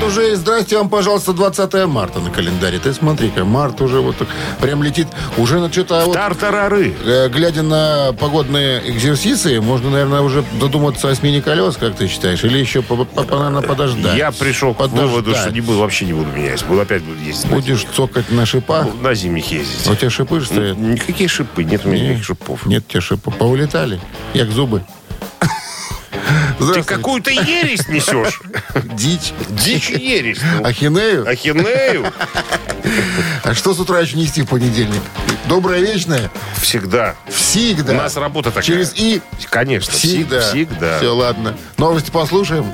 Вот уже здрасте вам, пожалуйста, 20 марта на календаре. Ты смотри-ка, март уже вот так прям летит. Уже на что-то... Вот, Тартарары. э, глядя на погодные экзерсисы, можно, наверное, уже задуматься о смене колес, как ты считаешь? Или еще, по- наверное, подождать? Я пришел к Подождать. выводу, что не буду, вообще не буду менять. Буду опять буду ездить. на Будешь зимних. цокать на шипах? Ну, На зимних ездить. А У тебя шипы стоят? Никакие шипы, нет у меня никаких шипов. Нет у тебя шипов. Повылетали? Як зубы. Ты какую-то ересь несешь. Дичь. Дичь и ересь. ну. Ахинею? Ахинею. А что с утра еще нести в понедельник? Доброе вечное? Всегда. Всегда. У нас работа такая. Через «и». Конечно. Всегда. Всегда. Все, ладно. Новости послушаем.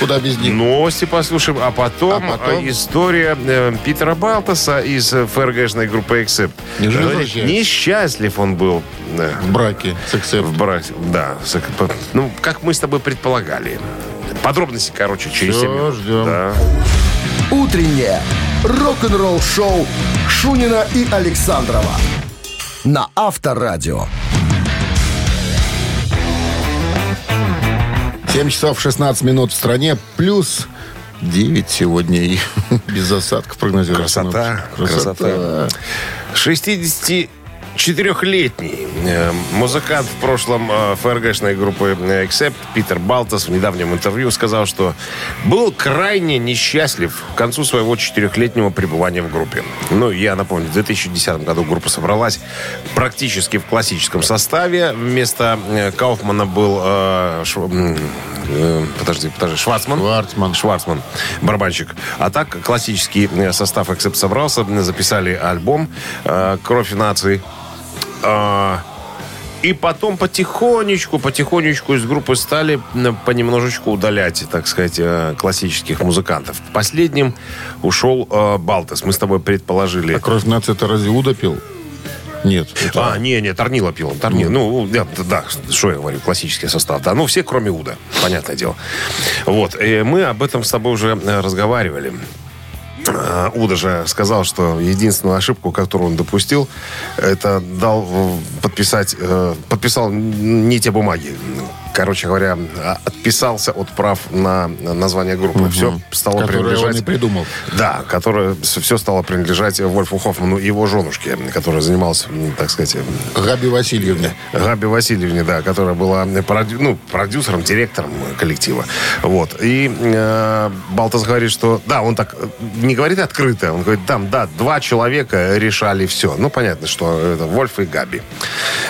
Куда без них? Новости послушаем, а потом, А потом? э, история э, Питера Балтаса из э, ФРГшной группы возвращается? несчастлив он был э, В браке с Accept. в браке. Да, ну, как мы с тобой предполагали. Подробности, короче, через Всё, 7 минут. ждем. Да. «Утреннее рок-н-ролл-шоу» Шунина и Александрова на Авторадио. 7 часов 16 минут в стране. Плюс 9 сегодня. И без осадков прогнозируют. Красота, Красота. 64-летний э, музыкант в прошлом э, ФРГшной группы э, Accept Питер Балтас в недавнем интервью сказал, что был крайне несчастлив к концу своего четырехлетнего пребывания в группе. Ну, я напомню, в 2010 году группа собралась практически в классическом составе. Вместо Кауфмана был э, м, э, подожди, подожди, Шварцман. Шварцман. Шварцман, барабанщик. А так, классический состав Accept собрался, записали альбом э, «Кровь нации». А, И потом потихонечку, потихонечку из группы стали понемножечку удалять, так сказать, э, классических музыкантов. Последним ушел э, Балтес. Мы с тобой предположили. А кровь нации это разве Уда пил? Нет. это- А, не, не, Торнила пил. Торнила. Ну, да, да, что я говорю, классический состав. Да, ну, все, кроме Уда, понятное дело. Вот, и мы об этом с тобой уже э, разговаривали. А, Уда же сказал, что единственную ошибку, которую он допустил, это дал подписать, э, подписал не те бумаги. Короче говоря, а- отписался от прав на название группы. Все стало Которое он принадлежать... и придумал. Да, которое все стало принадлежать Вольфу Хоффману и его женушке, которая занималась, так сказать, Габи Васильевна. Габи Васильевне, да, которая была продю- ну, продюсером, директором коллектива. Вот. И э, Балтас говорит, что... Да, он так э, не говорит открыто. Он говорит, там, да, два человека решали все. Ну, понятно, что это Вольф и Габи.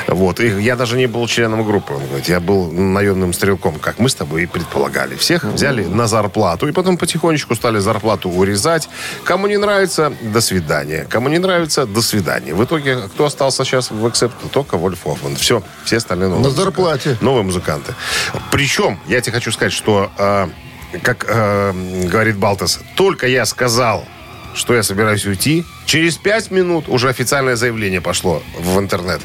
Вот. И я даже не был членом группы. Он говорит, я был наемным стрелком, как мы с тобой и предполагали. Всех взяли на зарплату, и потом потихонечку стали зарплату урезать. Кому не нравится, до свидания. Кому не нравится, до свидания. В итоге, кто остался сейчас в Accept? Только Вольф Хоффман. Все, все остальные новые На музыканты. зарплате. Новые музыканты. Причем, я тебе хочу сказать, что, э, как э, говорит Балтас, только я сказал, что я собираюсь уйти, через пять минут уже официальное заявление пошло в интернет.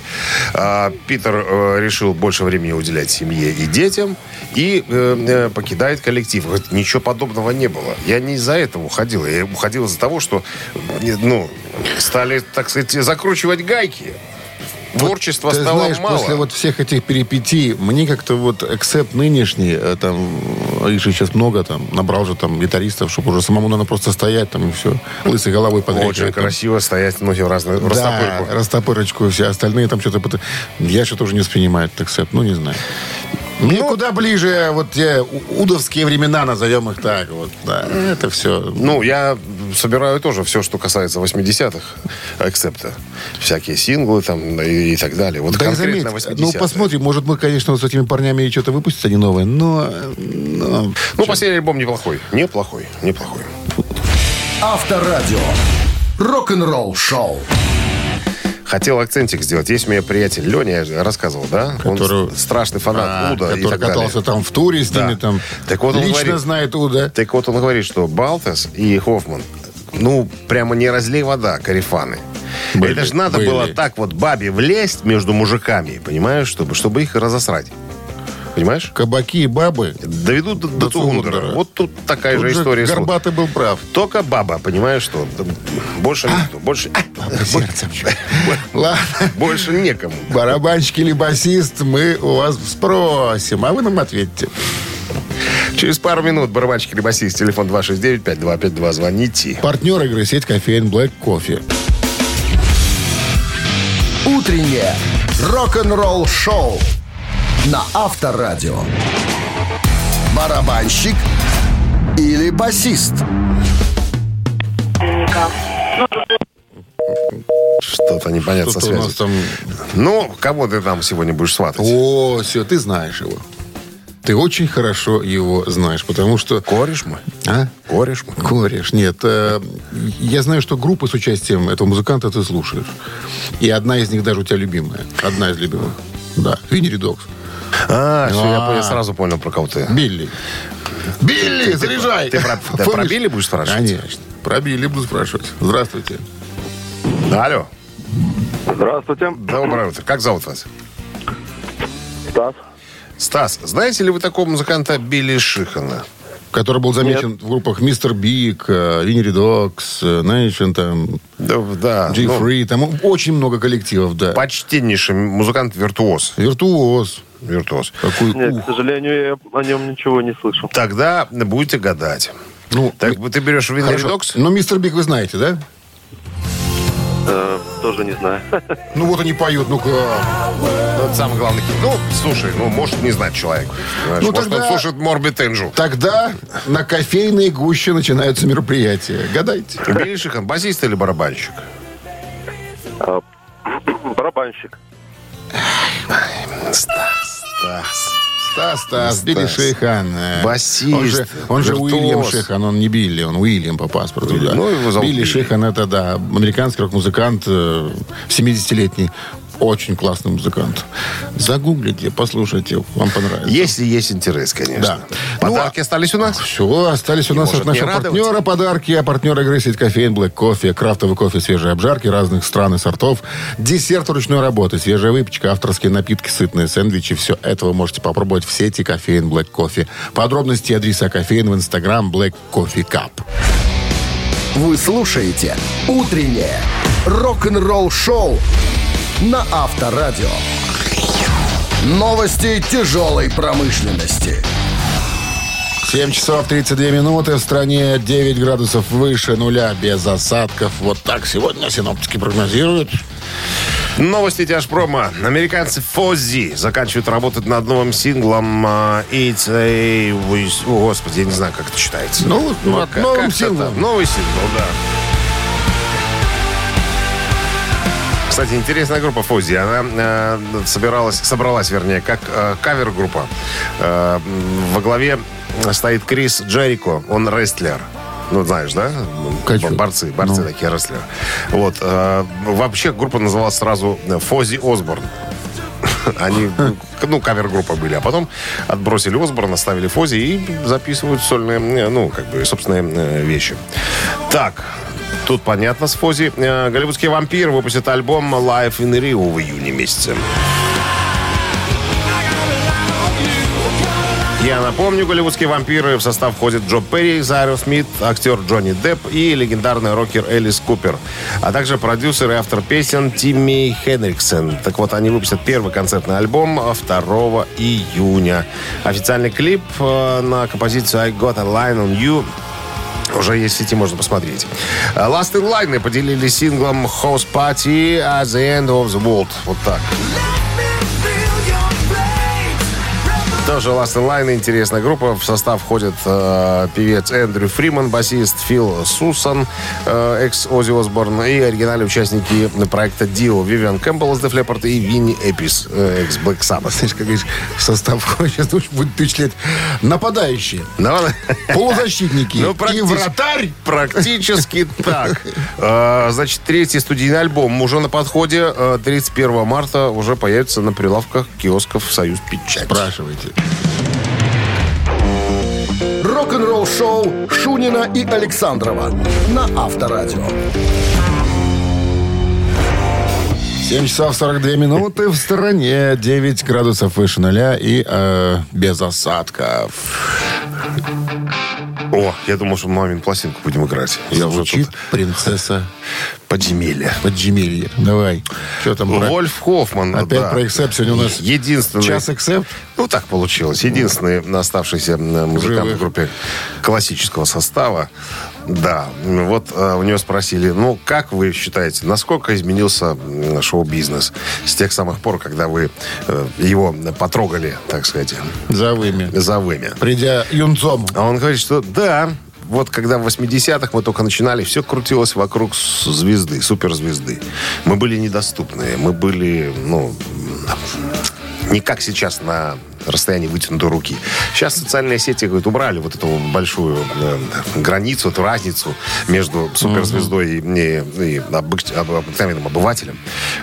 А, Питер э, решил больше времени уделять семье и детям и э, э, покидает коллектив. Говорит, ничего подобного не было. Я не из-за этого уходил. Я уходил из-за того, что ну, стали, так сказать, закручивать гайки. Творчества Ты стало знаешь, мало. после вот всех этих перипетий, мне как-то вот эксепт нынешний, э, там, их же сейчас много, там, набрал же там гитаристов, чтобы уже самому надо просто стоять там и все, лысой головой подряд. Очень красиво стоять ноги в разные Да, растопырку. растопырочку, все остальные там что-то... Я что-то уже не воспринимаю этот эксепт, ну, не знаю. Мне куда ближе вот те удовские времена, назовем их так. Вот, да, это все. Ну, я собираю тоже все, что касается 80-х акцепта. Всякие синглы там и, и так далее. Вот Да конкретно заметь, 80-е. ну, посмотрим, может, мы, конечно, вот с этими парнями и что-то выпустят они новое, но... но Ну, последний альбом неплохой. Неплохой, неплохой. Авторадио. Рок-н-ролл шоу. Хотел акцентик сделать. Есть у меня приятель Леня, я рассказывал, да? Который- Он страшный фанат а, Уда и который так далее. катался там в туре с Да. ними, там, Так вот он лично говорит- знает Уда. Так вот он говорит, что Балтес и Хоффман, ну, прямо не разлей вода, карифаны. Были, Это же надо были. было так вот бабе влезть между мужиками, понимаешь, чтобы, чтобы их разосрать. Понимаешь? Кабаки и бабы. Доведут до, до Цугундера. Цугундера. Вот тут такая Тут же же история. Горбатый был прав. Только баба, понимаешь, что? Больше никто. Больше, Ладно. больше некому. Барабанщик или басист, мы у вас спросим, а вы нам ответьте. Через пару минут барабанщик или басист. Телефон 269-5252. Звоните. Партнер игры сеть кофеин Black Кофе. Утреннее рок-н-ролл-шоу на Авторадио. Барабанщик или басист? Что-то непонятно со Что-то у нас связью. там... Ну, кого ты там сегодня будешь сватать? О, все, ты знаешь его. Ты очень хорошо его знаешь, потому что... Кореш мой? А? Кореш мой? Кореш, нет. э, я знаю, что группы с участием этого музыканта ты слушаешь. И одна из них даже у тебя любимая. Одна из любимых. Да, Винни Редокс. А, все, я, А. я сразу понял, про кого ты. Билли. Билли, заряжай! ты про- ты про Билли будешь спрашивать? Конечно. Про Билли буду спрашивать. Здравствуйте. Алло. Здравствуйте, Доброе утро. Как зовут вас? Стас. Стас, знаете ли вы такого музыканта Билли Шихана? Который был замечен в группах Mr. Big, Winery Dogs, Niacin, там, Да, да. Джей ну, Фри. Там очень много коллективов, да. почтеннейший музыкант-виртуоз. Виртуоз. Виртуоз. Какой Нет, ух. к сожалению, я о нем ничего не слышал. Тогда будете гадать. Ну, Так, ты берешь. Редокс? Но Мистер Биг вы знаете, да? Э, тоже не знаю. Ну вот они поют, ну-ка. Вот самый главный хит. Ну, слушай, ну, может не знать человек. Понимаешь? Ну, может, тогда- он слушает Морбит Энджел. Тогда на кофейной гуще начинаются мероприятия. Гадайте. Шихан, басист или барабанщик? А, Барабанщик. Стас. Стас, Стас, Билли Шейхан. э, Басист, Он же, он же. Уильям Шейхан, он не Билли, он Уильям по паспорту. Да. Ну, его зовут Билли Билли. Шейхан, это, да, американский рок-музыкант, э, 70-летний. Очень классный музыкант. Загуглите, послушайте, вам понравится. Если есть интерес, конечно. Да. Подарки остались у нас? Все, остались у нас от нашего партнера подарки. А партнер игры сеть кофеин Black Кофе. Крафтовый кофе свежей обжарки разных стран и сортов. Десерт ручной работы, свежая выпечка, авторские напитки, сытные сэндвичи. Все это вы можете попробовать в сети кофеин Black Кофе. Подробности и адреса кофеин в инстаграм Black Coffee Cup. Вы слушаете «Утреннее рок-н-ролл-шоу» на Авторадио. Новости тяжелой промышленности. 7 часов 32 минуты. В стране 9 градусов выше нуля без осадков. Вот так сегодня синоптики прогнозируют. Новости тяжпрома. Американцы Фоззи заканчивают работать над новым синглом а, It's a... О, господи, я не знаю, как это читается. Ну, ну, как- новым как-то синглом. Новый сингл, да. Кстати, интересная группа Фози. Она э, собиралась, собралась, вернее, как э, кавер-группа. Э, во главе стоит Крис Джерико. Он рестлер. Ну, знаешь, да? Качу. Борцы, борцы Ну. такие рестлеры. Вот. э, вообще группа называлась сразу Фози Осборн. Они, ну, кавер-группа были. А потом отбросили Осборна, ставили Фози и записывают сольные, э, ну, как бы, собственные э, вещи. Так, тут понятно с Фози. Э, Голливудские вампиры выпустят альбом Live in Rio в июне месяце. Я напомню, голливудские вампиры в состав входят Джо Перри, Зайро Смит, актер Джонни Депп и легендарный рокер Элис Купер, а также продюсер и автор песен Тимми Хенриксен. Так вот, они выпустят первый концертный альбом 2 июня. Официальный клип э, на композицию I Got a Line on You уже есть в сети, можно посмотреть. Э, Last in Line поделились синглом House Party at the End of the World. Вот так. Тоже Last in Line интересная группа. В состав входят э, певец Эндрю Фриман, басист Фил Сусан, э, экс Ози Осборн и оригинальные участники проекта Дио Вивиан Кэмпбелл из Def Leppard и Винни Эпис, э, экс Black Sabbath. Знаешь, как говоришь, в состав сейчас будет впечатлять нападающие, Ну, полузащитники Ну, и практически- вратарь. Практически так. Э, Значит, третий студийный альбом уже на подходе. Э, 31 марта уже появится на прилавках киосков «Союз Печать». Спрашивайте. Рок-н-ролл-шоу Шунина и Александрова на Авторадио. 7 часов 42 минуты в стороне, 9 градусов выше нуля и э, без осадков. О, я думал, что мамин пластинку будем играть. Я уже Звучит тут принцесса подземелье. подземелья. Давай. Что там про... Вольф Хоффман. Опять да. про Accept сегодня у нас Единственный. час эксепт? Ну, так получилось. Единственный оставшийся музыкант Живых. в группе классического состава. Да. Вот э, у него спросили, ну, как вы считаете, насколько изменился шоу-бизнес с тех самых пор, когда вы э, его потрогали, так сказать, За вами. за вымя? Придя юнцом. А он говорит, что да, вот когда в 80-х мы только начинали, все крутилось вокруг звезды, суперзвезды. Мы были недоступны, мы были, ну, не как сейчас на расстоянии вытянутой руки. Сейчас социальные сети, говорят, убрали вот эту большую э, границу, эту разницу между суперзвездой и, и- и обыч- об- обыкновенным обывателем.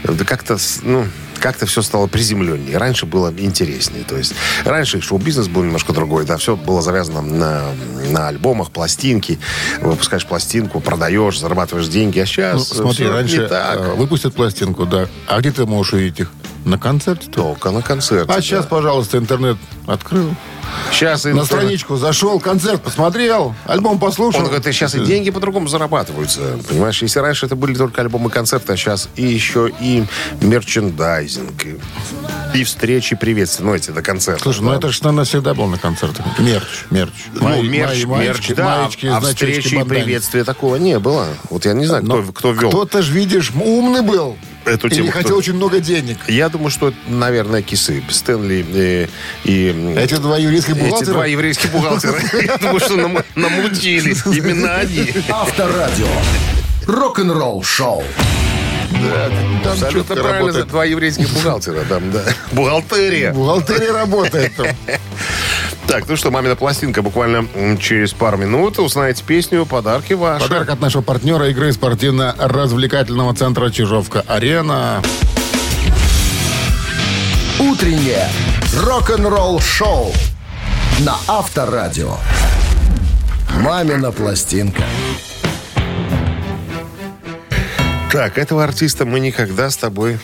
Да как-то, ну, как-то все стало приземленнее. Раньше было интереснее. То есть раньше шоу-бизнес был немножко другой. Да, все было завязано на, на альбомах, пластинки. Выпускаешь пластинку, продаешь, зарабатываешь деньги. А Ну, сейчас смотри, раньше не так. э, выпустят пластинку, да. А где ты можешь увидеть их? На концерте? Только на концерте. А сейчас, пожалуйста, интернет открыл. Сейчас На страничку зашел, концерт посмотрел, альбом послушал. Он говорит, сейчас и деньги по-другому зарабатываются. Понимаешь, если раньше это были только альбомы концерты, а сейчас и еще и мерчендайзинг, и, и встречи, приветствия, ну, эти до концерта. Слушай, ну это же, наверное, всегда был на концертах. Мерч, мерч. Ну, Май- мерч, май- мерч, маечки, да, маечки, а значочки, встречи и приветствия такого не было. Вот я не знаю, кто, Но кто вел. Кто-то же, видишь, умный был. Эту Или тему хотел кто- очень много денег. Я думаю, что, это, наверное, кисы. Стэнли и... и Эти два еврейских эти бухгалтера. два еврейских бухгалтера. Я думаю, что нам- намутили. Именно они. Авторадио. Рок-н-ролл шоу. Там Абсолютно правильно. работает. Два еврейских бухгалтера. Там, да. Бухгалтерия. Бухгалтерия работает там. Так, ну что, мамина пластинка буквально через пару минут. Узнаете песню, подарки ваши. Подарок от нашего партнера игры спортивно-развлекательного центра «Чижовка-Арена». Утреннее рок-н-ролл шоу на Авторадио. Мамина пластинка. Так, этого артиста мы никогда с тобой...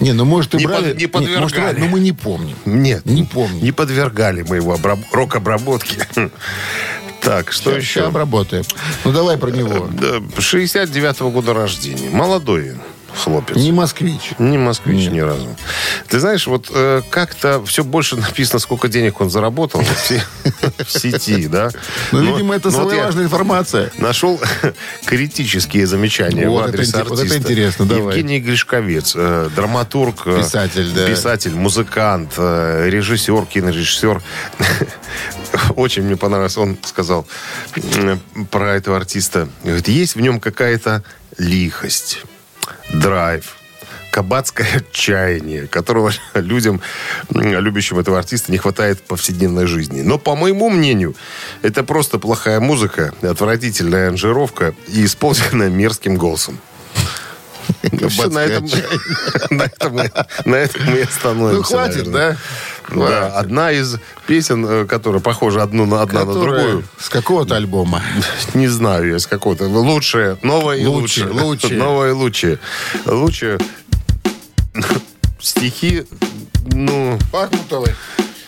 Не, ну может и Не брали. под- не подвергали. может, и брали, но мы не помним. Нет, Не помню. Не подвергали мы его обраб- рок-обработке. Так, что Сейчас еще? обработаем. Ну давай про него. Да, 69-го года рождения. Молодой хлопец. Не москвич. Не москвич ни разу. Ты знаешь, вот э, как-то все больше написано, сколько денег он заработал в се- в сети, да? Ну, Но- видимо, это вот самая важная информация. Нашел критические замечания в адрес инте- вот это артиста. интересно, давай. Евгений Гришковец, э, драматург, э, Писатель, да. писатель, музыкант, э, режиссер, кинорежиссер. Очень мне понравилось. Он сказал про этого артиста. Говорит, есть в нем какая-то лихость, драйв, кабацкое отчаяние, которого людям, любящим этого артиста, не хватает в повседневной жизни. Но, по моему мнению, это просто плохая музыка, отвратительная аранжировка и исполненная мерзким голосом. На этом, мы- остановимся. Ну, хватит, да? Да, Хватит. одна из песен, э, которая похожа одну на одна на Которая другую. С какого-то альбома. Не знаю я с какого-то. Лучшее, новое и Лучше, лучше. Новое и лучше. Лучше стихи, ну, Пахмутовой.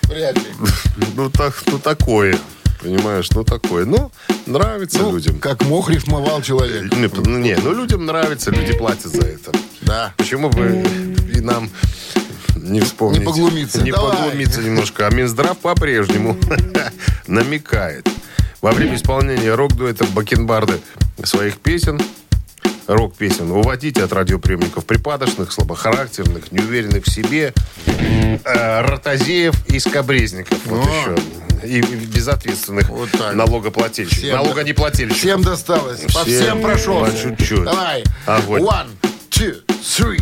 Вряд ли. ну, так, ну такое. Понимаешь, ну такое. Ну, нравится Ну, людям. как мог рифмовал человек. Не, ну, не, ну людям нравится, люди платят за это. Да. Почему бы и нам не вспомнить? Не поглумиться. Не Давай. поглумиться немножко. А Минздрав по-прежнему намекает. Во время исполнения рок-дуэта Бакенбарды своих песен, рок-песен, уводите от радиоприемников припадочных, слабохарактерных, неуверенных в себе, э, ротозеев и скобрезников. Вот О. еще. И безответственных Вот так. налогоплательщиков. Всем- Налогонеплательщиков. Всем досталось. По Всем всем прошел. по чуть-чуть. Давай. Огонь. One, two, three.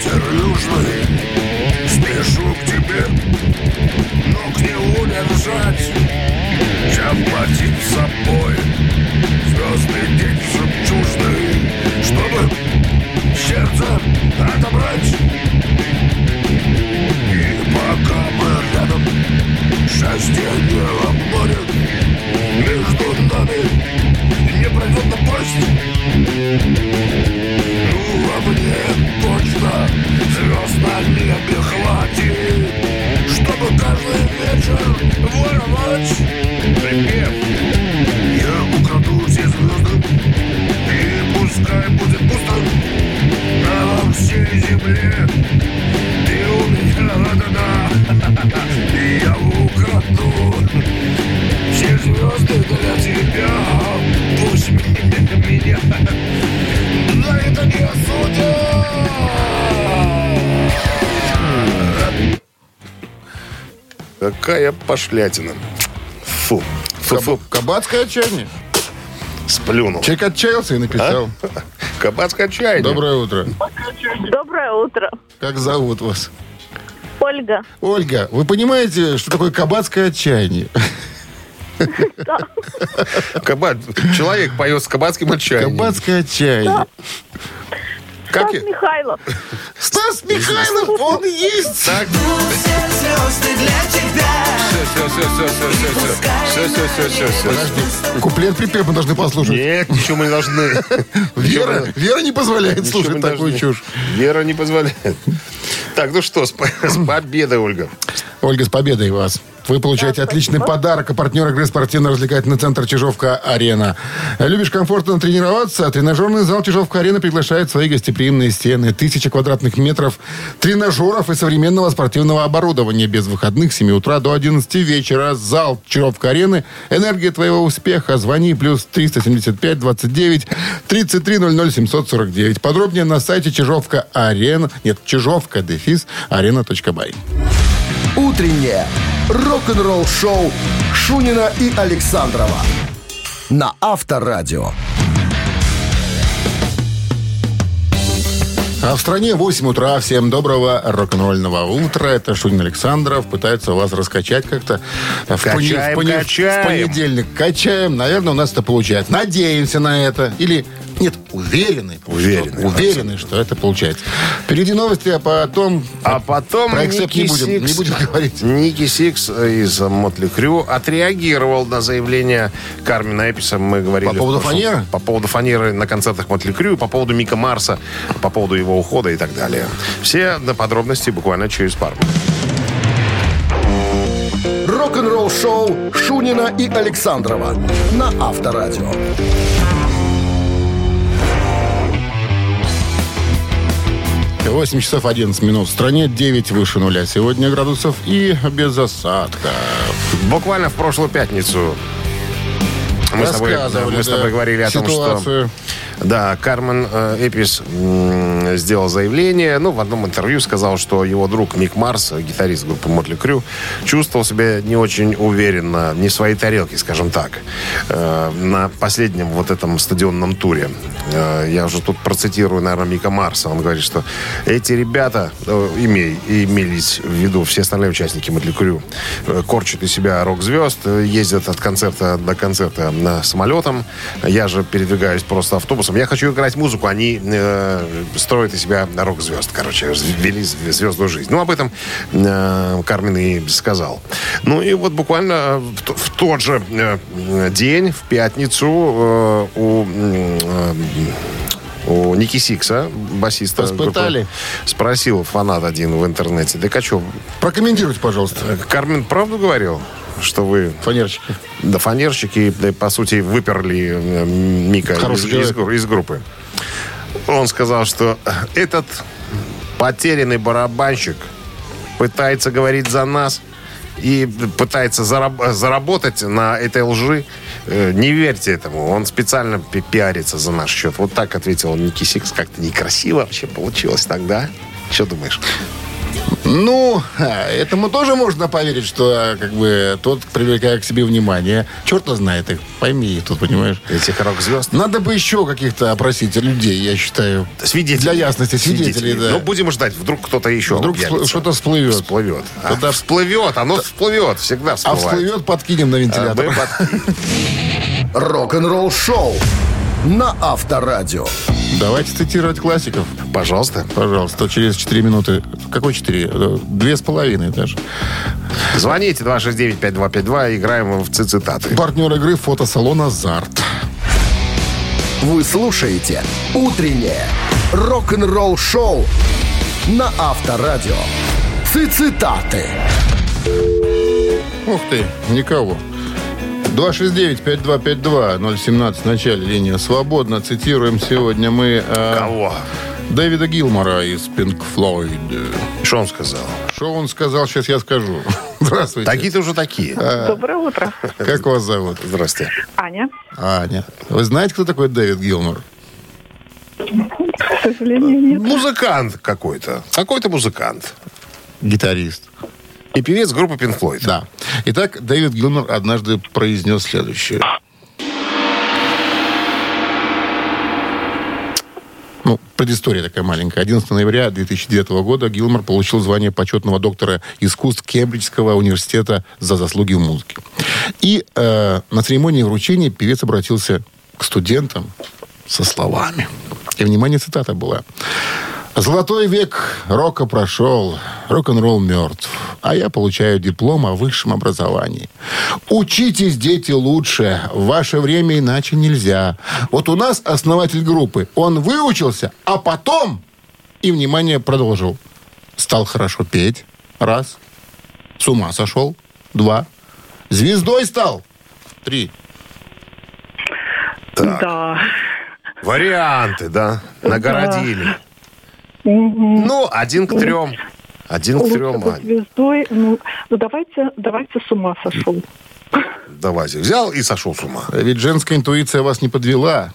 Ветер южный, спешу к тебе, но к не удержать, чем платить собой. Звездный день жемчужный, чтобы сердце отобрать. И пока мы рядом, счастье не обманет между нами, не пройдет на Какая пошлятина. Фу. Фу, фу. Каб- Кабацкое отчаяние. Сплюнул. Человек отчаялся и написал. Кабацкое чайник. Доброе утро. Доброе утро. Как зовут вас? Ольга. Ольга, вы понимаете, что такое кабацкое отчаяние? Кабат. Человек поет с кабацким отчаянием. Кабацкое отчаяние. Как Стас я- Михайлов. Стас Михайлов, он есть. Так. Все, все, все, все, все, все, все, все, все, все, все. Подожди, куплет припев мы должны послушать. Нет, ничего мы не должны. Вера, Вера не позволяет Ничего слушать такую должны. чушь. Вера не позволяет. Так, ну что, с, по- с победой, Ольга. Ольга, с победой вас. Вы получаете отличный подарок. А партнер игры спортивно-развлекательный центр «Чижовка-Арена». Любишь комфортно тренироваться? Тренажерный зал «Чижовка-Арена» приглашает свои гостеприимные стены. Тысяча квадратных метров тренажеров и современного спортивного оборудования. Без выходных с 7 утра до 11 вечера. Зал «Чижовка-Арены». Энергия твоего успеха. Звони. Плюс 375 29 33 00 749. Подробнее на сайте «Чижовка-Арена». Нет, «Чижовка» дефис арена.бай. Утреннее рок-н-ролл-шоу Шунина и Александрова на Авторадио. А в стране 8 утра. Всем доброго рок-н-ролльного утра. Это Шунин Александров. Пытается вас раскачать как-то. В, Качаем, в качаем. в понедельник. Качаем. Наверное, у нас это получается. Надеемся на это. Или нет, уверены. Уверены, Что, уверены, что это получается. Впереди новости, а потом... А потом Про Никки не будем, Сикс, не будем говорить. Никки Сикс из Mötley Crüe отреагировал на заявление Кармайна Эписа. Мы говорили По поводу прошлом- фанеры? По поводу фанеры на концертах Mötley Crüe, по поводу Мика Марса, по поводу его ухода и так далее. Все на подробности буквально через пару. Рок-н-ролл-шоу Шунина и Александрова на Авторадио. 8 часов 11 минут. В стране 9 выше нуля. Сегодня градусов и без осадков. Буквально в прошлую пятницу мы с тобой, мы с тобой говорили о том, что. Да, Кармен э, Эпис сделал заявление. Ну, в одном интервью сказал, что его друг Мик Марс, гитарист группы Мотли Крю, чувствовал себя не очень уверенно, не в своей тарелке, скажем так, э, на последнем вот этом стадионном туре. Э, я уже тут процитирую, наверное, Мика Марса. Он говорит, что эти ребята, имей, имелись в виду все остальные участники Мотли Крю, корчат из себя рок-звезд, ездят от концерта до концерта на самолетом. Я же передвигаюсь просто автобусом. Я хочу играть музыку, они э, строят из себя рок-звезд. Короче, вели звездную жизнь. Ну, об этом э, Кармен и сказал. Ну, и вот буквально в, в тот же э, день, в пятницу, э, у... э, у Ники Сикса, басиста Испытали. группы, спросил фанат один в интернете, да а что, Прокомментируйте, пожалуйста. Кармен правду говорил, что вы Фанерчики. да, фанерщики, да, по сути, выперли э, Мика из, из из группы. Он сказал, что этот потерянный барабанщик пытается говорить за нас и пытается зараб- заработать на этой лжи. Э, Не верьте этому. Он специально пи- пиарится за наш счет. Вот так ответил Ники Сикс. Как-то некрасиво вообще получилось тогда. Что думаешь? Ну, а, этому тоже можно поверить, что а, как бы тот, привлекая к себе внимание, черт знает их, пойми тут, понимаешь. Этих рок-звезд. Надо бы еще каких-то опросить людей, я считаю. Свидетелей. Для ясности, свидетелей, да. Ну, будем ждать. Вдруг кто-то еще Вдруг объявится. что-то всплывет. Всплывет. А, Тогда- всплывет. Оно всплывет. Всегда А всплывает. всплывет, подкинем на А, вентилятор. мы под- Рок-н-ролл-шоу на Авторадио. Давайте цитировать классиков. Пожалуйста. Пожалуйста, через 4 минуты. Какой 4? Две с половиной даже. Звоните 269-5252. Играем в цитаты. Партнер игры фотосалона «Зарт». Вы слушаете «Утреннее рок-н-ролл-шоу» на Авторадио. Цитаты. Ух ты, никого. 269-5252-017 в начале линия свободна. Цитируем сегодня мы э, Кого? Дэвида Гилмора из Pink Floyd. Что он сказал? Что он сказал, сейчас я скажу. Здравствуйте. Такие-то уже такие. Доброе утро. Как вас зовут? Здрасте. Аня. Аня. Вы знаете, кто такой Дэвид Гилмор? К сожалению, нет. Музыкант какой-то. Какой-то музыкант. Гитарист. И певец группы Pink Floyd. Да. Итак, Дэвид Гилмор однажды произнес следующее. Ну, предыстория такая маленькая. 11 ноября 2009 года Гилмор получил звание почетного доктора искусств Кембриджского университета за заслуги в музыке. И э, на церемонии вручения певец обратился к студентам со словами. И, внимание, цитата была. «Золотой век рока прошел, рок-н-ролл мертв, а я получаю диплом о высшем образовании. Учитесь, дети, лучше. В ваше время иначе нельзя. Вот у нас основатель группы. Он выучился, а потом, и, внимание, продолжил. Стал хорошо петь. Раз. С ума сошел. Два. Звездой стал. Три. Да. Варианты, да, нагородили. Ну, один к трем. Один к трем, бы Ань. звездой. Ну, ну, давайте, давайте с ума сошел. Давайте. Взял и сошел с ума. Ведь женская интуиция вас не подвела.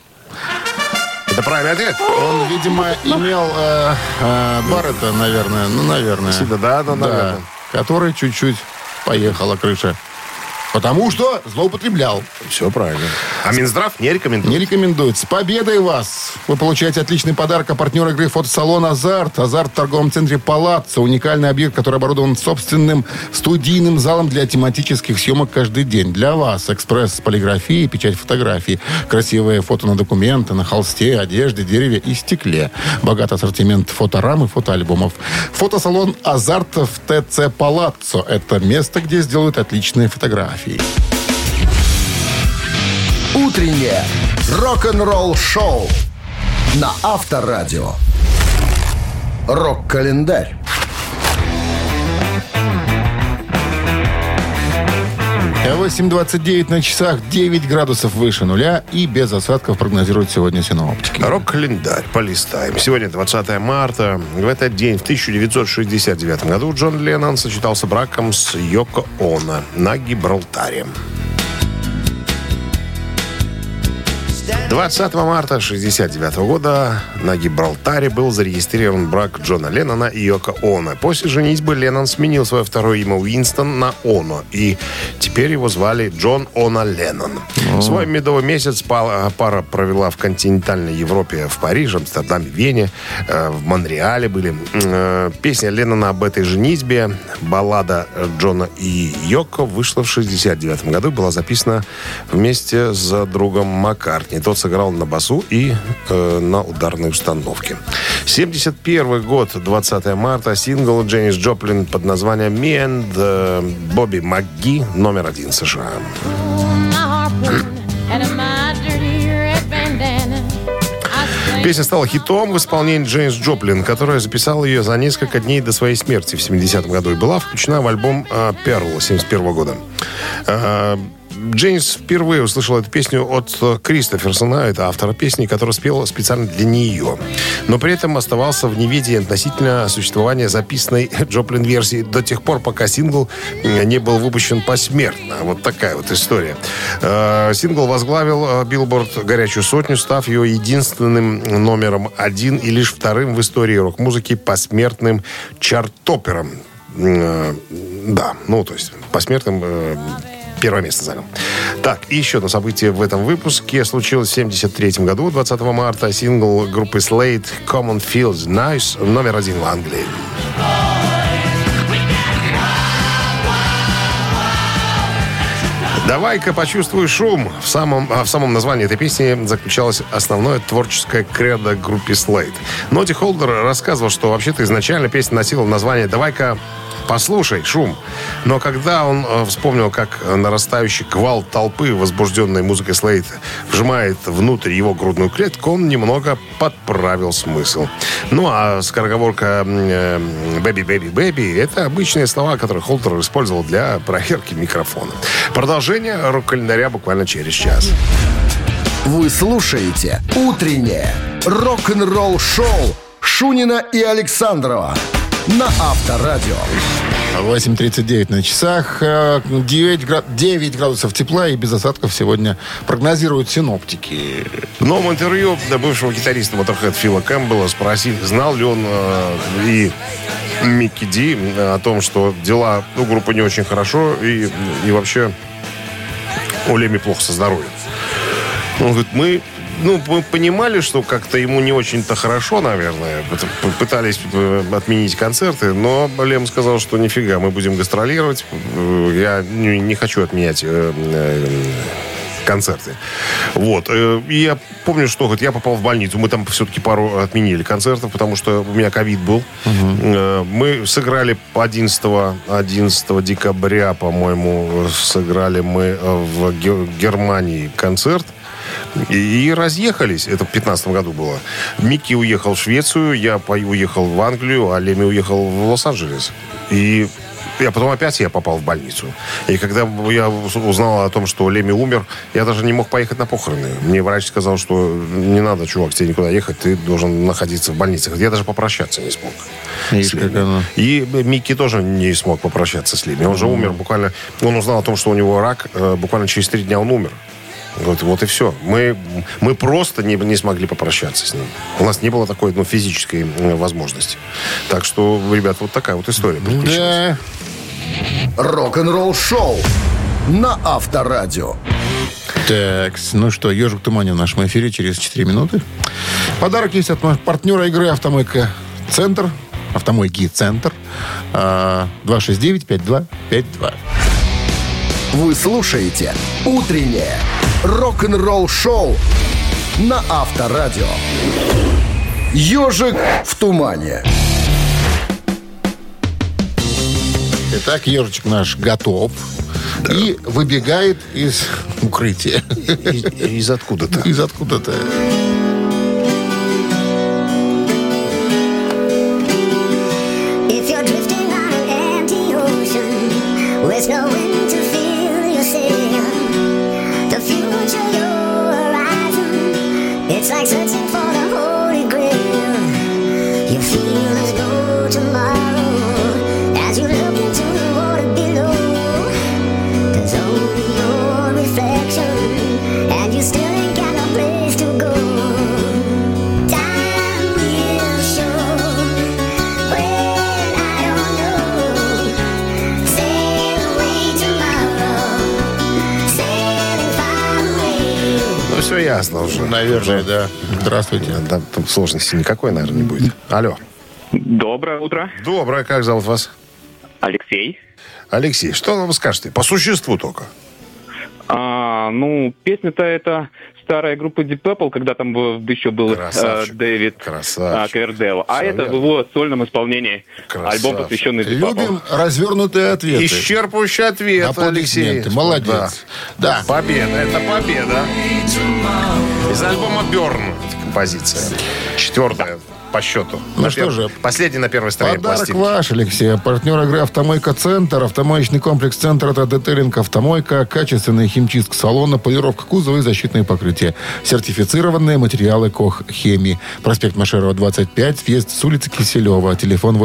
Это правильный ответ. Он, видимо, имел э, э, Баррета, наверное. Ну, наверное. Сильно, да, да, наверное. Который чуть-чуть поехала крыша. Потому что злоупотреблял. Все правильно. А Минздрав не рекомендует. Не рекомендует. С победой вас! Вы получаете отличный подарок от партнера игры фотосалон «Азарт». «Азарт» в торговом центре «Палаццо». Уникальный объект, который оборудован собственным студийным залом для тематических съемок каждый день. Для вас экспресс с полиграфией, печать фотографий. Красивые фото на документы, на холсте, одежде, дереве и стекле. Богатый ассортимент фоторам и фотоальбомов. Фотосалон «Азарт» в ТЦ «Палаццо». Это место, где сделают отличные фотографии. Утреннее рок-н-ролл-шоу на Авторадио. Рок-календарь. 8.29 на часах, 9 градусов выше нуля и без осадков прогнозируют сегодня синоптики. Рок-календарь полистаем. Сегодня 20 марта. В этот день, в 1969 году, Джон Леннон сочетался браком с Йоко Оно на Гибралтаре. 20 марта 1969 года на Гибралтаре был зарегистрирован брак Джона Леннона и Йоко Оно. После женитьбы Леннон сменил свое второе имя Уинстон на Оно, и теперь его звали Джон Оно Леннон. Свой медовый месяц па- пара провела в континентальной Европе, в Париже, Амстердаме, Вене, э, в Монреале были. Э, Песня Леннона об этой женитьбе, баллада Джона и Йоко, вышла в 69 году, была записана вместе с другом Маккартни. Тот сыграл на басу и э, на ударной установке. 71 год, 20 марта, сингл Дженнис Джоплин под названием «Me and э, Бобби МакГи» номер один США. Песня стала хитом в исполнении Джеймс Джоплин, которая записала ее за несколько дней до своей смерти в 70-м году и была включена в альбом э, «Перл» 71 года. Джеймс впервые услышал эту песню от э, Кристоферсона, это автора песни, который спел специально для нее. Но при этом оставался в неведении относительно существования записанной Джоплин-версии до тех пор, пока сингл э, не был выпущен посмертно. Вот такая вот история. Э, Сингл возглавил Билборд «Горячую сотню», став ее единственным номером один и лишь вторым в истории рок-музыки посмертным чарт-топером. Э, Да, ну, то есть посмертным первое место занял. Так, и еще одно событие в этом выпуске случилось в 73 году, 20 марта. Сингл группы Slade Cum On Feel the Noize номер один в Англии. Давай-ка почувствуй шум. В самом, а в самом названии этой песни заключалось основное творческое кредо группе Slade. Ноти Холдер рассказывал, что вообще-то изначально песня носила название «Давай-ка послушай шум». Но когда он э, вспомнил, как нарастающий квал толпы, возбужденной музыкой Slade, вжимает внутрь его грудную клетку, он немного подправил смысл. Ну, а скороговорка э, «Бэби, бэби, бэби» — это обычные слова, которые Холдер использовал для проверки микрофона. Продолжение рок-календаря буквально через час. Вы слушаете «Утреннее рок-н-ролл-шоу» Шунина и Александрова на Авторадио. 8.39 на часах. Э, 9, гра- 9 градусов тепла и без осадков сегодня прогнозируют синоптики. В новом интервью до бывшего гитариста Motorhead Фила Кэмпбелла спросили, знал ли он э, и Микки Ди о том, что дела у группы не очень хорошо и, и вообще у Леми плохо со здоровьем. Он говорит, мы ну, мы понимали, что как-то ему не очень-то хорошо, наверное. Пытались э, отменить концерты, но Лем сказал, что нифига, мы будем гастролировать. Э, Я не, хочу отменять э, концерты. Вот. И я помню, что говорит, я попал в больницу. Мы там все-таки пару отменили концертов, потому что у меня ковид был. Э, Мы сыграли 11, 11 декабря, по-моему, сыграли мы в Ге- Германии концерт. И, и разъехались. Это в 15 году было. Микки уехал в Швецию, я уехал в Англию, а Леми уехал в Лос-Анджелес. И я потом опять я попал в больницу. И когда я узнал о том, что Леми умер, я даже не мог поехать на похороны. Мне врач сказал, что не надо, чувак, тебе никуда ехать, ты должен находиться в больнице. Я даже попрощаться не смог. Оно. И Микки тоже не смог попрощаться с Леми. Он же умер буквально... Он узнал о том, что у него рак, э, буквально через три дня он умер. Вот, вот и все. Мы, мы просто не, не смогли попрощаться с ним. У нас не было такой ну, физической возможности. Так что, ребят, вот такая вот история. приключилась. Да. Рок-н-ролл-шоу на Авторадио. Так, ну что, ежик в тумане в нашем эфире через 4 минуты. Подарок есть от партнера игры «Автомойка Центр». «Автомойки Центр». А, 269-5252. Вы слушаете «Утреннее рок-н-ролл-шоу» на Авторадио. «Ежик в тумане». Итак, ежичек наш готов. И выбегает из укрытия. Из, из откуда-то. Из откуда-то. Наверное, да. Здравствуйте. Да, там сложности никакой, наверное, не будет. Алло. Доброе утро. Доброе, как зовут вас? Алексей. Алексей, что вы скажете? По существу только. А, ну, песня-то это старая группа Deep Purple, когда там еще был э, Красавчик. Дэвид Красавчик. а, Ковердейл. А это верно. в его сольном исполнении. Красавчик. Альбом, посвященный Deep Purple. Любим развернутые ответы. Исчерпывающий ответ, Алексей. Аплодисменты. Молодец. Да. Победа. Это победа. Из альбома Берн композиция. Четвертая по счету. Ну На что пер- же. Последний на первой стороне Подарок пластинки. ваш, Алексей. Партнер игры «Автомойка Центр». Автомоечный комплекс «Центр» — это детейлинг «Автомойка», качественный химчистка салона, полировка кузова и защитные покрытия. Сертифицированные материалы КОХ «Хемии». Проспект Машерова, 25, въезд с улицы Киселева. Телефон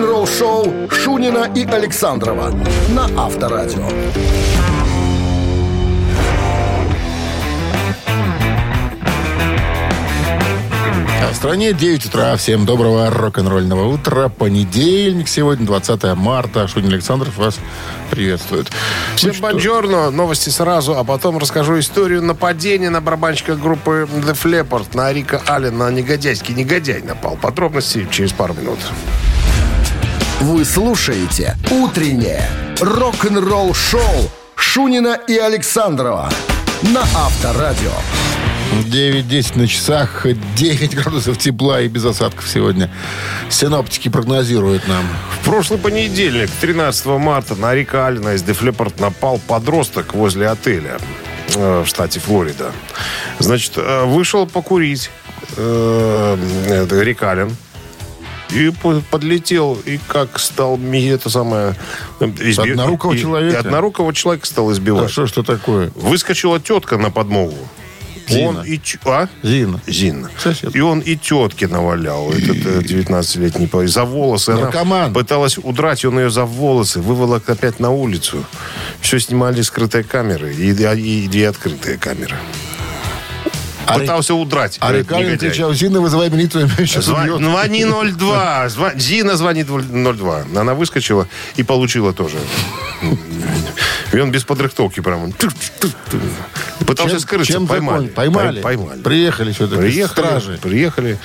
8029-112-25-25. Рок-н-ролл-шоу Шунина и Александрова на Авторадио. А в стране 9 утра. Всем доброго рок-н-ролльного утра. Понедельник сегодня, 20 марта. Шунин Александров вас приветствует. Всем Ну бонжорно. Новости сразу, а потом расскажу историю нападения на барабанщика группы The Flappard на Рика Аллена. Негодяйский негодяй напал. Подробности через пару минут. Вы слушаете «Утреннее рок-н-ролл-шоу» Шунина и Александрова на Авторадио. 9-10 на часах, 9 градусов тепла и без осадков сегодня. Синоптики прогнозируют нам. В прошлый понедельник, 13 марта, на река Алина из Дефлепорт напал подросток возле отеля э, в штате Флорида. Значит, э, вышел покурить э, это, река Аллен. И по- подлетел, и как стал это самое... э, изби- Однорукого и- и человека? однорукого человека стал А избивать. что, что такое? Выскочила тетка на подмогу. Зина. Он и... А? Зина. Зина. Сосед. И он и тетке навалял, этот э, 19-летний парень, за волосы. Она Наркоман. пыталась удрать, и он ее за волосы выволок опять на улицу. Все снимали скрытые камеры и, и, и открытые камеры. А Пытался удрать. А негодяй. кричал, Зина, вызывай милицию, сейчас Зва- убьет». Звони 02. Зва- Зина звонит 02. Она выскочила и получила тоже. И он без подрыхтовки прямо. Пытался Чем- скрыться. чем поймали. Поймали. Пой- Поймали. Приехали сюда. Приехали, Стражи. приехали,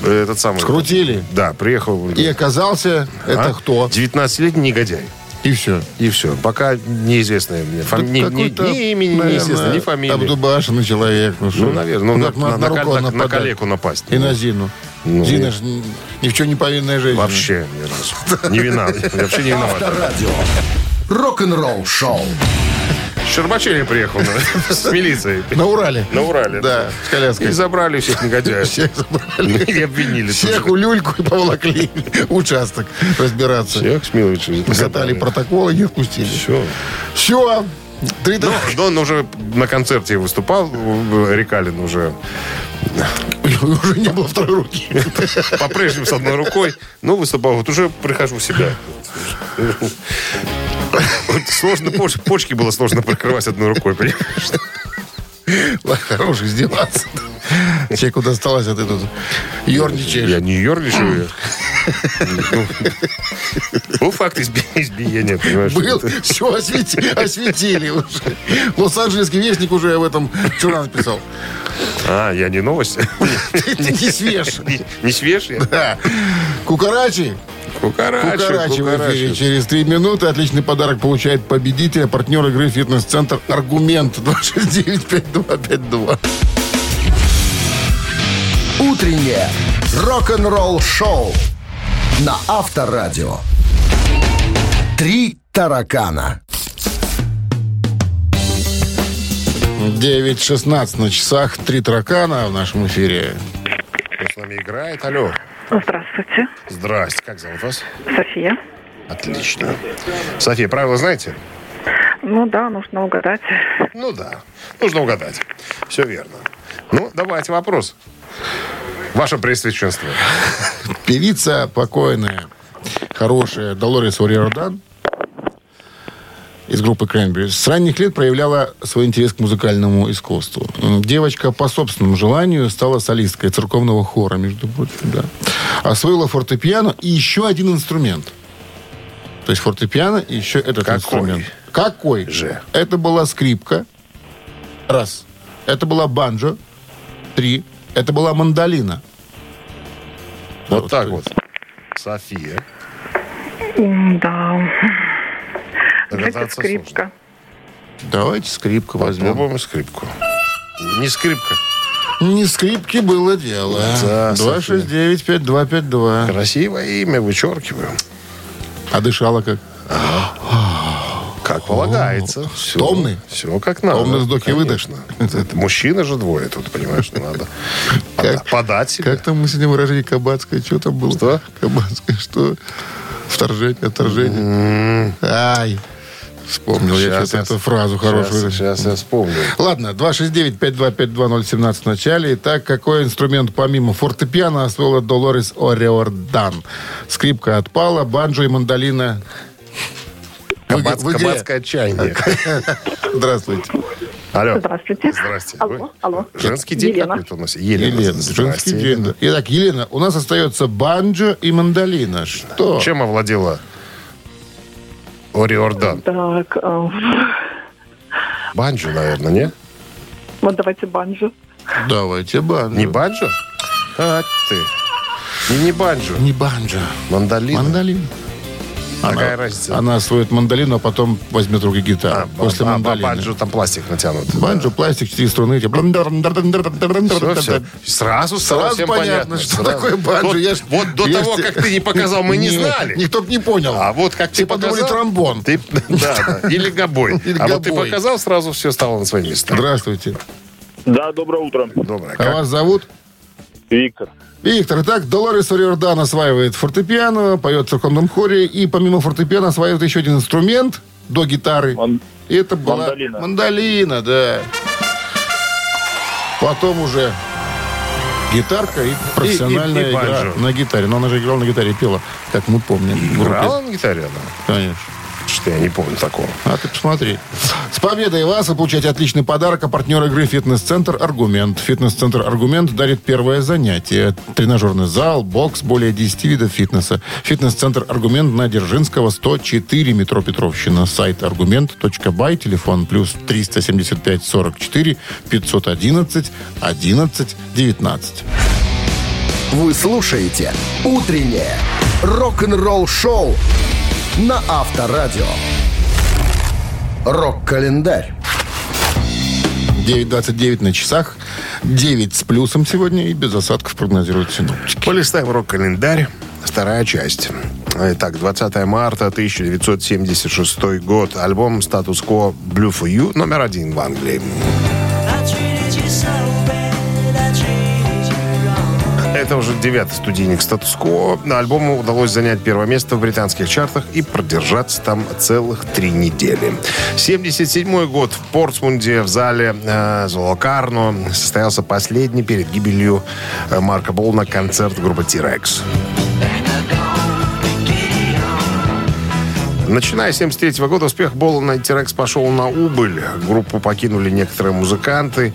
этот самый... Скрутили. Да, приехал. И оказался, это А? кто? 19-летний негодяй. И все. И все. Пока неизвестное мне. Фами... ни, ни- ни имени неизвестно, ни фамилии. Обдубашенный человек. Ну? Ну, наверное. Ну, как на, на, на, на- на нападать. калеку напасть. И на Зину. Ну, Зина же ни в чем не повинная женщина. Вообще ни разу. Не вина. Вообще не виноват. Авторадио. Рок-н-ролл-шоу. Щербачели приехал на- с милицией. На Урале. На Урале. Да, с коляской. И забрали всех негодяев. Всех забрали. И обвинили. Всех же. улюльку и поволокли участок разбираться. Всех Смиловича. Закатали протокол и не отпустили. Все. Все. Три Ну, но он уже на концерте выступал, э, Рекалин уже Уже не было второй руки. по-прежнему с одной рукой. Ну, выступал, вот уже прихожу в себя. Сложно, поч- почки было сложно прикрывать одной рукой, понимаешь? Хорош издеваться. Человеку досталось, а ты тут ерничаешь. Я не ерничаю. Ну, Был факт изби- избиения, понимаешь? Был, все освети- осветили уже. Лос-Анджелесский вестник уже об этом вчера написал. А, я не новость. Ты не свеж. Не- Не свеж я? Да. Кукарачи. Кукарачу, Кукарачи в эфире кукарачу. через три минуты. Отличный подарок получает победитель, а партнер игры «Фитнес-центр Аргумент» 269-5252. Утреннее рок-н-ролл-шоу на Авторадио. Три таракана. 9.16 на часах. Три таракана в нашем эфире. Кто с нами играет? Алло. Здравствуйте, Здрасте. Как зовут вас? София. Отлично. София, правила знаете? Ну да, нужно угадать. Ну да. Нужно угадать. Все верно. Ну, давайте вопрос. Ваше Преосвященство. Певица покойная, хорошая Долорес Ориордан из группы Кренбери с ранних лет проявляла свой интерес к музыкальному искусству. Девочка по собственному желанию стала солисткой церковного хора, между прочим, да. Освоила фортепиано и еще один инструмент. То есть фортепиано и еще этот Какой? инструмент. Какой Же. Это была скрипка. Раз. Это была банджо. Три. Это была мандолина. Вот так вот. София. Да. Давайте Догадаться скрипка. Давайте скрипку возьмем. Попробуем скрипку. Не скрипка. Не скрипки было дело. Да, 269-5252. Красивое имя, вычеркиваю. А дышала как? Как полагается. Все, Томный? Все как надо. Томный вздох и выдох. Мужчина же двое тут, понимаешь, что надо Как- подать себя. Как там мы сегодня выражение Кабацкое? Что там было? Что? Кабацкое, что? Вторжение, отторжение. Ай. Вспомнил я что-то я- эту фразу хорошую. Сейчас я вспомню. Ладно, 269-5252017 в начале. Итак, какой инструмент помимо фортепиано освоила Долорес Ориордан? Скрипка отпала, банджо и мандолина... в Кабац- в игре. Кабацкое отчаяние. Здравствуйте. Алло. Здравствуйте. Здрасте. Алло, алло. Женский день Елена. какой-то у нас. Елена. Елена, женский день. Итак, Елена, у нас остается банджо и мандолина. Что? Чем овладела Ориордан? Так, э, Банджо, наверное, не? вот давайте банджо. Давайте банджо. Не банджо? А, ты. Не, не банджо. Не банджо. Мандолина. Мандолин. Какая разница? Она освоит мандолину, а потом возьмет руки гитару. А, После а, мандолины. банджо там пластик натянут. Банджо, пластик, четыре струны. эти. Все, все. Сразу Сразу всем понятно, что такое банджо. Вот, Я ж- вот до того, как ты не показал, мы не знали. Никто бы не понял. А вот как ты подумали показал... тромбон. Ты, да, да. Или гобой. Или а вот ты показал, сразу все стало на свои места. Здравствуйте. Да, доброе утро. Доброе. А Как? вас зовут? Виктор. Виктор. Итак, Долорес Ориордан осваивает фортепиано, поет в церковном хоре, и помимо фортепиано осваивает еще один инструмент до гитары. Ман- И это была Мандолина. мандолина, да. Потом уже гитарка и профессиональная и игра банджо. на гитаре. Но она же играла на гитаре и пела, как мы помним. Играла на гитаре она? Конечно. Что я не помню такого. А ты посмотри. С победой вас вы получаете отличный подарок. А партнер игры «Фитнес-центр Аргумент». «Фитнес-центр Аргумент» дарит первое занятие. Тренажерный зал, бокс, более 10 видов фитнеса. «Фитнес-центр Аргумент» на Дзержинского, 104, метро Петровщина. Сайт аргумент.бай, телефон плюс 375 44 511 11 19. Вы слушаете «Утреннее рок-н-ролл-шоу» на Авторадио. Рок-календарь. 9.29 на часах. 9 с плюсом сегодня и без осадков прогнозируют синоптики. Полистаем рок-календарь. Вторая часть. Итак, 20 марта 1976 год. Альбом «Статус Quo Blue for You» номер один в Англии. Это уже девятый студийник «Статус Quo». Альбому удалось занять первое место в британских чартах и продержаться там целых три недели. 77 год в Портсмунде в зале э, Золокарно состоялся последний перед гибелью э, Марка Болна концерт группы «Тирекс». Начиная с 73 года успех Болана Тирекс пошел на убыль. Группу покинули некоторые музыканты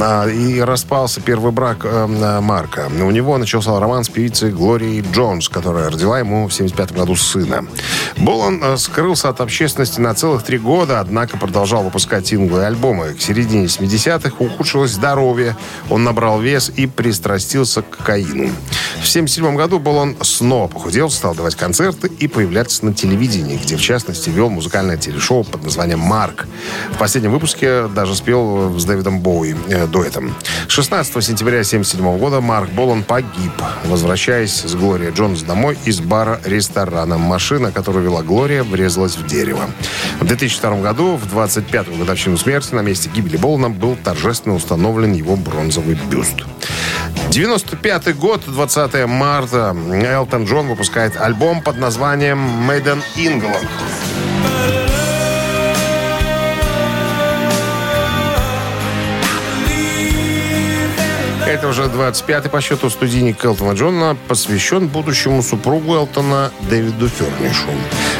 а, и распался первый брак э, э, Марка. У него начался роман с певицей Глорией Джонс, которая родила ему в 75 году сына. Болан э, скрылся от общественности на целых три года, однако продолжал выпускать синглы и альбомы. К середине 70-х ухудшилось здоровье, он набрал вес и пристрастился к кокаину. В 77 году Болан снова похудел, стал давать концерты и появляться на телевидении, где, в частности, вел музыкальное телешоу под названием «Марк». В последнем выпуске даже спел с Дэвидом Боуи э, дуэтом. 16 сентября 1977 года Марк Болан погиб, возвращаясь с Глория Джонс домой из бара-ресторана. Машина, которую вела Глория, врезалась в дерево. В 2002 году, в 25-ю годовщину смерти, на месте гибели Болана был торжественно установлен его бронзовый бюст. 95 год, 20 марта, Элтон Джон выпускает альбом под названием «Made in England». Это уже 25-й по счету студийник Элтона Джона посвящен будущему супругу Элтона Дэвиду Фернишу.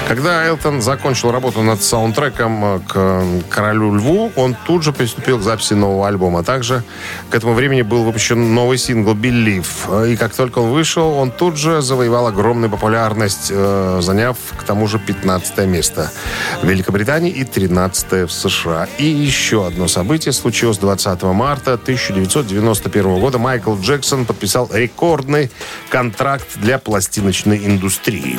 Когда Элтон закончил работу над саундтреком э, к «Королю Льву», он тут же приступил к записи нового альбома. Также к этому времени был выпущен новый сингл «Believe». И как только он вышел, он тут же завоевал огромную популярность, э, заняв к тому же 15 место в Великобритании и 13 в США. И еще одно событие случилось 20 марта 1991 года. Майкл Джексон подписал рекордный контракт для пластиночной индустрии.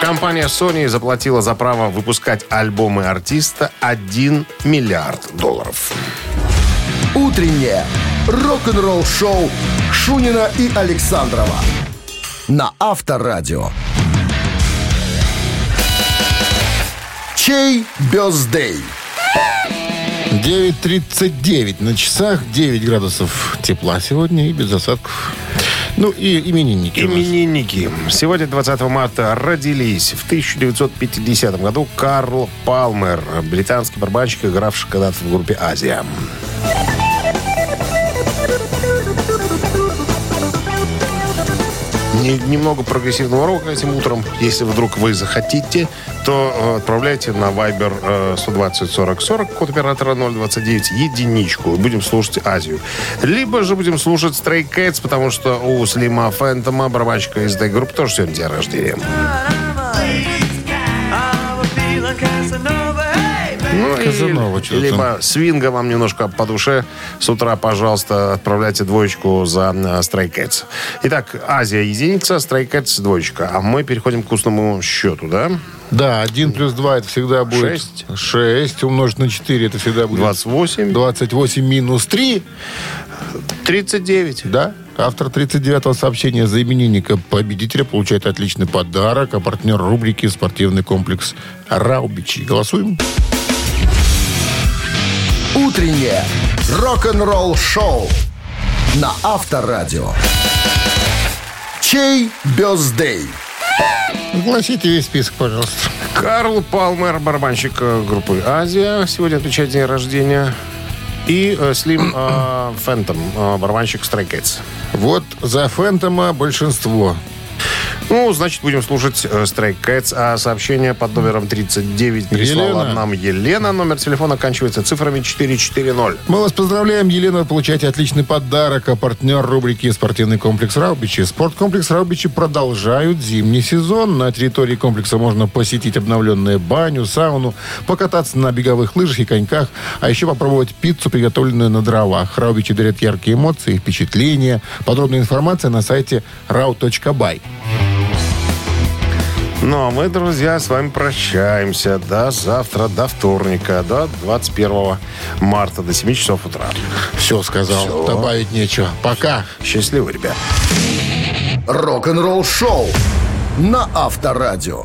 Компания Sony заплатила за право выпускать альбомы артиста 1 миллиард долларов. Утреннее рок-н-ролл-шоу Шунина и Александрова на Авторадио. Чей бездей? 9.39 на часах, 9 градусов тепла сегодня и без осадков. Ну и именинники. Именинники. Сегодня, 20 марта, родились в 1950 году Карл Палмер, британский барабанщик, игравший когда-то в группе «Азия». Не- Немного прогрессивного рока этим утром. Если вдруг вы захотите, то э, отправляйте на Viber э, 120 40 40, код оператора 029, единичку. Будем слушать Азию. Либо же будем слушать Stray Cats, потому что у Слима Фэнтома, барабанщика из этой группы, тоже сегодня день рождения. Ну, и- Казанова что-то. либо свинга вам немножко по душе. С утра, пожалуйста, отправляйте двоечку за Stray Cats. Итак, Азия единица, Stray Cats двоечка. А мы переходим к вкусному счету, да? Да, 1 плюс 2 это всегда будет... Шесть. 6 умножить на 4 это всегда будет... 28, 28 минус 3, 39. да? Автор 39-го сообщения за именинника победителя получает отличный подарок, а партнер рубрики «Спортивный комплекс Раубичи». Голосуем? Утреннее рок-н-ролл-шоу на Авторадио. Чей бездей? Огласите весь список, пожалуйста. Карл Палмер, барабанщик э, группы «Азия», сегодня отмечает день рождения. И э, Слим э, Фэнтом, э, барабанщик Stray Cats. Вот за Фэнтома большинство. Ну, значит, будем слушать э, Stray Cats. А сообщение под номером 39 прислала Елена. нам Елена. Номер телефона оканчивается цифрами 440. Мы вас поздравляем, Елена, вы получаете отличный подарок, а партнер рубрики «Спортивный комплекс Раубичи». Спорткомплекс Раубичи продолжают зимний сезон. На территории комплекса можно посетить обновленную баню, сауну, покататься на беговых лыжах и коньках, а еще попробовать пиццу, приготовленную на дровах. Раубичи дарят яркие эмоции, впечатления. Подробная информация на сайте rau.by. Ну, а мы, друзья, с вами прощаемся до завтра, до вторника, до 21 марта, до 7 часов утра. Все сказал, Всё. добавить нечего. Пока. Счастливо, ребят. Рок-н-ролл-шоу на Авторадио.